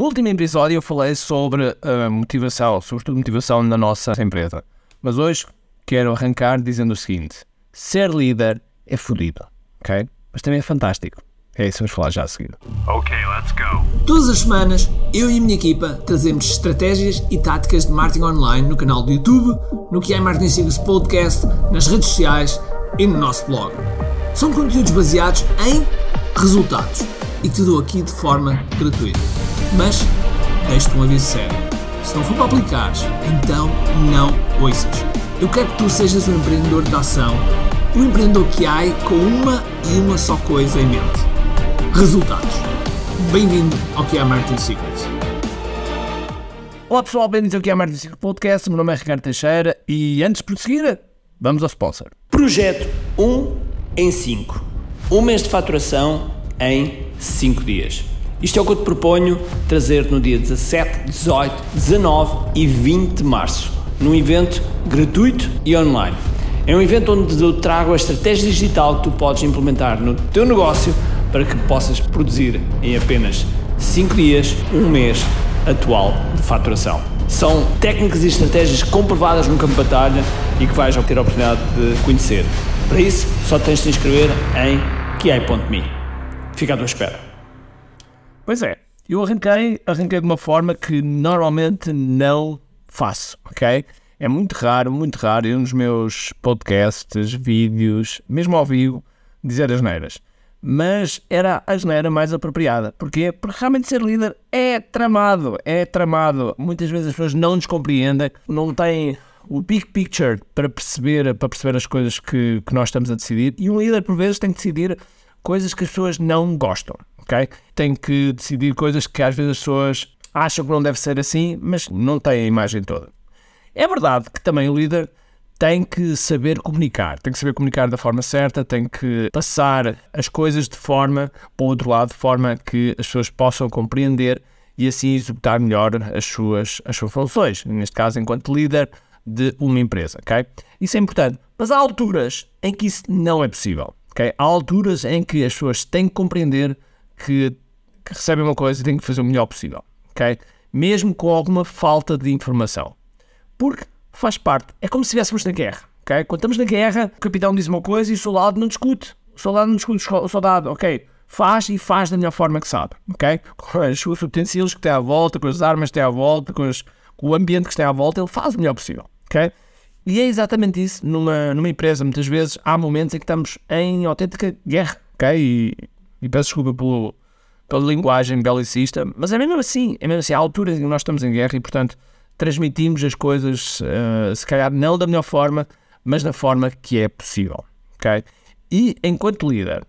No último episódio eu falei sobre a motivação, sobretudo motivação na nossa empresa. Mas hoje quero arrancar dizendo o seguinte: ser líder é fodido, ok? Mas também é fantástico. É isso que vamos falar já a seguir. Ok, let's go. Todas as semanas, eu e a minha equipa trazemos estratégias e táticas de marketing online no canal do YouTube, no que é Marketing Secrets Podcast, nas redes sociais e no nosso blog. São conteúdos baseados em resultados e te dou aqui de forma gratuita. Mas deixo-te um aviso sério. Se não for para aplicares, então não ouças. Eu quero que tu sejas um empreendedor de ação, um empreendedor que há com uma e uma só coisa em mente: resultados. Bem-vindo ao que é Marketing Secrets. Olá pessoal, bem-vindos ao Marketing Secret Podcast. Meu nome é Ricardo Teixeira e antes de prosseguir, vamos ao sponsor. Projeto 1 em 5. Um mês de faturação em 5 dias. Isto é o que eu te proponho trazer no dia 17, 18, 19 e 20 de março, num evento gratuito e online. É um evento onde eu trago a estratégia digital que tu podes implementar no teu negócio para que possas produzir em apenas 5 dias, um mês atual de faturação. São técnicas e estratégias comprovadas no campo de batalha e que vais ter a oportunidade de conhecer. Para isso, só tens de te inscrever em kiai.me. Fica à tua espera. Pois é, eu arranquei, arranquei de uma forma que normalmente não faço, ok? É muito raro, muito raro eu nos meus podcasts, vídeos, mesmo ao vivo, dizer as neiras. Mas era a geneira mais apropriada. Porquê? Porque realmente ser líder é tramado, é tramado. Muitas vezes as pessoas não nos compreendem, não têm o big picture para perceber, para perceber as coisas que, que nós estamos a decidir. E um líder, por vezes, tem que decidir coisas que as pessoas não gostam, ok? Tem que decidir coisas que às vezes as pessoas acham que não deve ser assim, mas não têm a imagem toda. É verdade que também o líder tem que saber comunicar, tem que saber comunicar da forma certa, tem que passar as coisas de forma para o outro lado, de forma que as pessoas possam compreender e assim executar melhor as suas, as suas funções, neste caso, enquanto líder de uma empresa, ok? Isso é importante, mas há alturas em que isso não é possível, ok? Há alturas em que as pessoas têm que compreender que, que recebem uma coisa e têm que fazer o melhor possível, ok? Mesmo com alguma falta de informação. Porque faz parte. É como se estivéssemos na guerra. Okay? Quando estamos na guerra, o capitão diz uma coisa e o soldado não discute. O soldado não discute. O soldado, ok, faz e faz da melhor forma que sabe. Ok? Com os seus utensílios que tem à volta, com as armas que tem à volta, com, com o ambiente que tem à volta, ele faz o melhor possível. Ok? E é exatamente isso. Numa, numa empresa, muitas vezes, há momentos em que estamos em autêntica guerra. Ok? E, e peço desculpa pelo, pela linguagem belicista, mas é mesmo assim. É mesmo assim. Há alturas em que nós estamos em guerra e, portanto, transmitimos as coisas, uh, se calhar não da melhor forma, mas da forma que é possível, ok? E enquanto líder,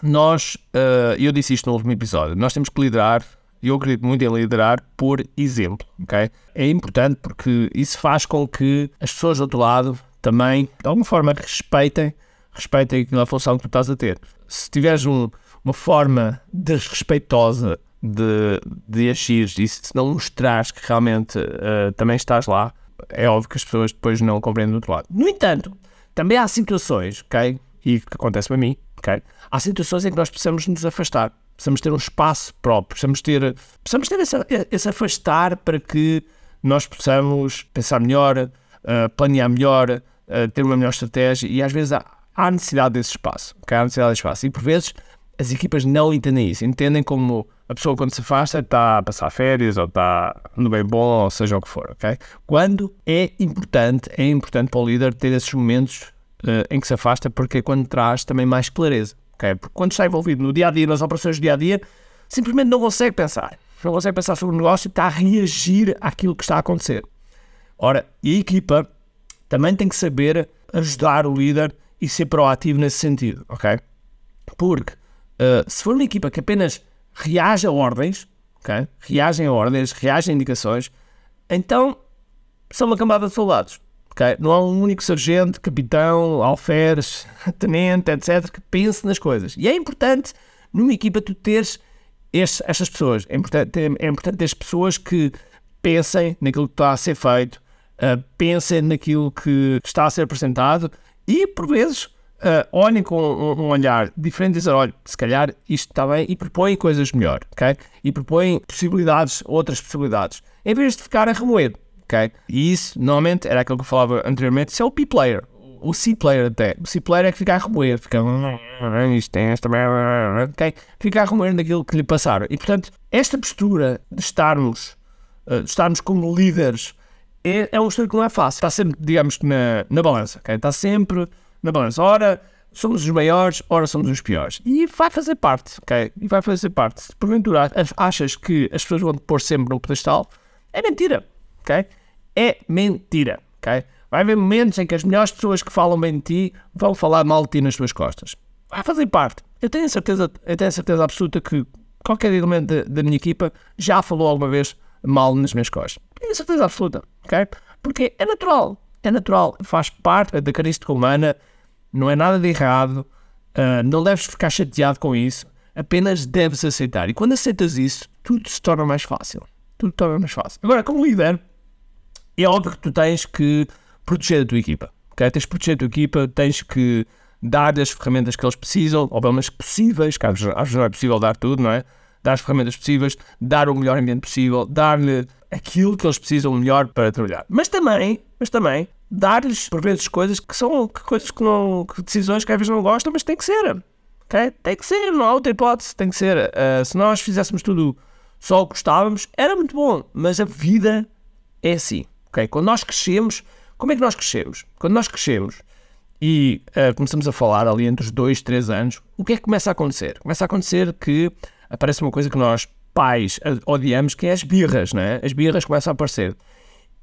nós, uh, eu disse isto no último episódio, nós temos que liderar, e eu acredito muito em liderar por exemplo, ok? É importante porque isso faz com que as pessoas do outro lado também, de alguma forma, respeitem, respeitem a função que tu estás a ter. Se tiveres um, uma forma desrespeitosa de, de agir e se não mostrares que realmente uh, também estás lá, é óbvio que as pessoas depois não compreendem do outro lado. No entanto, também há situações, ok? E que acontece para mim, ok? Há situações em que nós precisamos nos afastar, precisamos ter um espaço próprio, precisamos ter, precisamos ter esse, esse afastar para que nós possamos pensar melhor, uh, planear melhor, uh, ter uma melhor estratégia e às vezes há, há necessidade desse espaço, ok? Há necessidade desse espaço e por vezes as equipas não entendem isso, entendem como a pessoa quando se afasta está a passar férias ou está no bem bom, ou seja o que for, ok? Quando é importante, é importante para o líder ter esses momentos uh, em que se afasta, porque é quando traz também mais clareza, ok? Porque quando está envolvido no dia a dia, nas operações do dia a dia, simplesmente não consegue pensar, não consegue pensar sobre o negócio e está a reagir àquilo que está a acontecer. Ora, e a equipa também tem que saber ajudar o líder e ser proativo nesse sentido, ok? Porque uh, se for uma equipa que apenas reage a ordens, okay? reagem a ordens, reagem a indicações, então são uma camada de soldados. Okay? Não há um único sargento, capitão, alferes, tenente, etc., que pense nas coisas. E é importante, numa equipa, tu teres estas pessoas. É importante, é importante teres pessoas que pensem naquilo que está a ser feito, uh, pensem naquilo que está a ser apresentado e, por vezes, uh, olhem com um, um, olhar diferente e dizem, olha, se calhar isto está bem, e propõem coisas melhor, ok? E propõem possibilidades, outras possibilidades, em vez de ficar a remoer, ok? E isso, normalmente, era aquilo que eu falava anteriormente, isso é o P-player, o C-player até. O C-player é que fica a remoer, fica, isto tem esta ok? Fica a remoer naquilo que lhe passaram. E, portanto, esta postura de estarmos, uh, de estarmos como líderes é, é uma postura que não é fácil. Está sempre, digamos na, na balança, ok? Está sempre na balança. Ora, somos os maiores, ora somos os piores. E vai fazer parte, ok? E vai fazer parte. Se porventura achas que as pessoas vão te pôr sempre no pedestal, é mentira, ok? É mentira, ok? Vai haver momentos em que as melhores pessoas que falam bem de ti vão falar mal de ti nas tuas costas. Vai fazer parte. Eu tenho certeza, eu tenho certeza absoluta que qualquer elemento da, da minha equipa já falou alguma vez mal nas minhas costas. Tenho certeza absoluta, ok? Porque é natural, é natural, faz parte da característica humana, não é nada de errado, uh, não deves ficar chateado com isso, apenas deves aceitar. E quando aceitas isso, tudo se torna mais fácil. Tudo se torna mais fácil. Agora, como líder, é óbvio que tu tens que proteger a tua equipa. Okay? Tens que proteger a tua equipa, tens que dar as ferramentas que eles precisam, ou pelo menos possíveis, que às vezes não é possível dar tudo, não é? Dar as ferramentas possíveis, dar o melhor ambiente possível, dar-lhe aquilo que eles precisam melhor para trabalhar. Mas também, mas também, dar-lhes, por vezes, coisas que são que coisas que não, que decisões que às vezes não gostam, mas tem que ser. Okay? Tem que ser, não há outra hipótese, tem que ser. Uh, se nós fizéssemos tudo só o que gostávamos, era muito bom, mas a vida é assim. Okay? Quando nós crescemos, como é que nós crescemos? Quando nós crescemos e uh, começamos a falar ali entre os 2 e 3 anos, o que é que começa a acontecer? Começa a acontecer que aparece uma coisa que nós pais odiamos, que é as birras, não é? As birras começam a aparecer.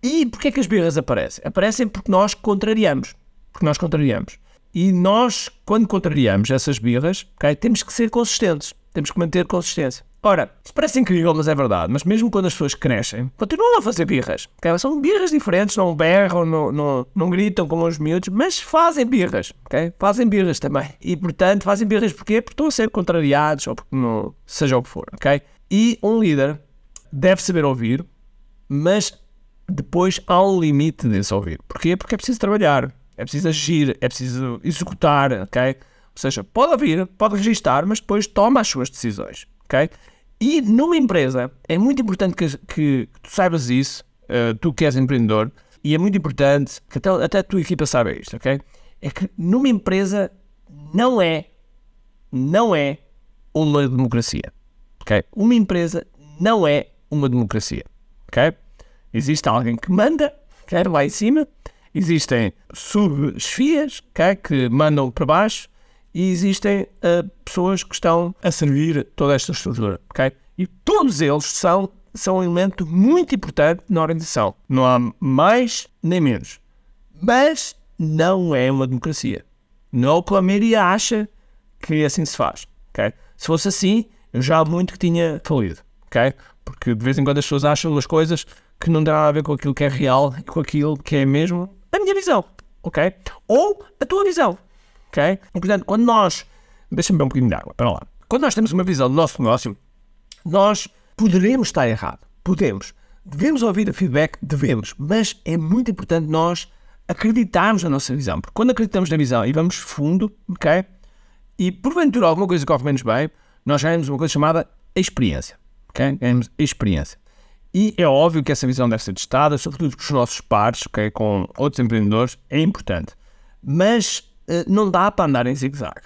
E porquê é que as birras aparecem? Aparecem porque nós contrariamos. Porque nós contrariamos. E nós, quando contrariamos essas birras, okay, temos que ser consistentes. Temos que manter consistência. Ora, isso parece incrível, mas é verdade. Mas mesmo quando as pessoas crescem, continuam a fazer birras. Okay? São birras diferentes, não berram, não, não, não gritam como os miúdos, mas fazem birras. Okay? Fazem birras também. E portanto, fazem birras porquê? Porque estão a ser contrariados ou porque não, seja o que for. ok? E um líder deve saber ouvir, mas depois há um limite desse ouvir. Porquê? Porque é preciso trabalhar, é preciso agir, é preciso executar, ok? Ou seja, pode ouvir, pode registar, mas depois toma as suas decisões, ok? E numa empresa é muito importante que, que tu saibas isso, uh, tu que és empreendedor, e é muito importante que até, até a tua equipa saiba isto, ok? É que numa empresa não é, não é uma democracia, ok? Uma empresa não é uma democracia, ok? Existe alguém que manda, ok? Lá em cima, existem subchefias, ok? Que mandam para baixo, e existem uh, pessoas que estão a servir toda esta estrutura, ok? E todos eles são, são um elemento muito importante na organização. Não há mais nem menos. Mas não é uma democracia. Não é a maioria acha que assim se faz, ok? Se fosse assim, eu já há muito que tinha falido, ok? Porque de vez em quando as pessoas acham as coisas que não têm nada a ver com aquilo que é real e com aquilo que é mesmo a minha visão, ok? Ou a tua visão, ok? E, portanto, quando nós. Deixa-me beber um bocadinho de água, para lá. Quando nós temos uma visão do nosso negócio, nós poderemos estar errado. Podemos. Devemos ouvir o feedback? Devemos. Mas é muito importante nós acreditarmos na nossa visão. Porque quando acreditamos na visão e vamos fundo, ok? E porventura alguma coisa corre menos bem, nós ganhamos uma coisa chamada experiência. Ok? Ganhamos experiência. E é óbvio que essa visão deve ser testada, sobretudo com os nossos pares, okay? com outros empreendedores, é importante. Mas uh, não dá para andar em zigue-zague.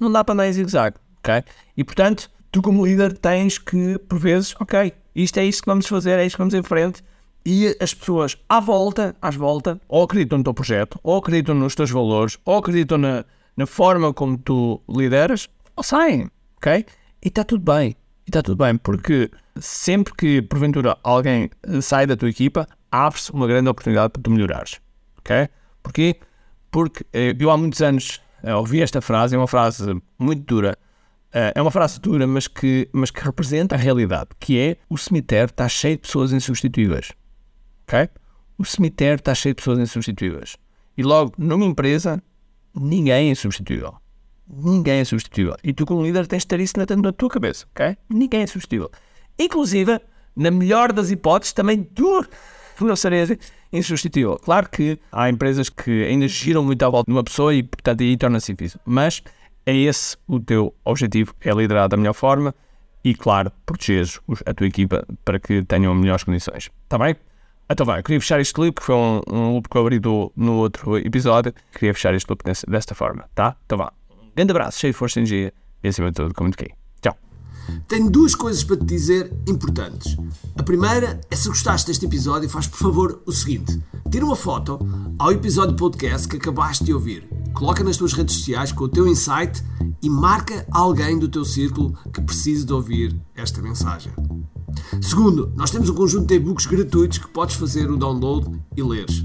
Não dá para andar em zigue-zague, ok? E portanto, tu como líder tens que, por vezes, ok, isto é isto que vamos fazer, é isto que vamos em frente, e as pessoas à volta, às volta, ou acreditam no teu projeto, ou acreditam nos teus valores, ou acreditam na, na forma como tu lideras, ou saem, ok? E está tudo bem. E está tudo bem, porque sempre que porventura alguém sai da tua equipa, abre-se uma grande oportunidade para tu melhorares. Ok? Porquê? Porque eh, eu há muitos anos eh, ouvi esta frase, é uma frase muito dura. Eh, é uma frase dura, mas que, mas que representa a realidade, que é o cemitério está cheio de pessoas insubstituíveis. Ok? O cemitério está cheio de pessoas insubstituíveis. E logo, numa empresa, ninguém é insubstituível. Ninguém é substituível. E tu, como líder, tens de ter isso na, na tua cabeça, ok? Ninguém é substituível. Inclusive, na melhor das hipóteses, também tu não seria insubstituível. Claro que há empresas que ainda giram muito à volta de uma pessoa e, portanto, aí torna-se difícil. Mas é esse o teu objetivo, é liderar da melhor forma e, claro, protegeres a tua equipa para que tenham melhores condições. Está bem? Então vai, eu queria fechar este loop, que foi um, um loop que eu abri do, no outro episódio. Queria fechar este loop desta, forma, tá? Então vá. Grande abraço, cheio de força e energia e acima de tudo, como de quem. Tchau. Tenho duas coisas para te dizer importantes. A primeira é se gostaste deste episódio, faz por favor o seguinte: tira uma foto ao episódio podcast que acabaste de ouvir, coloca nas tuas redes sociais com o teu insight e marca alguém do teu círculo que precise de ouvir esta mensagem. Segundo, nós temos um conjunto de e-books gratuitos que podes fazer o download e leres.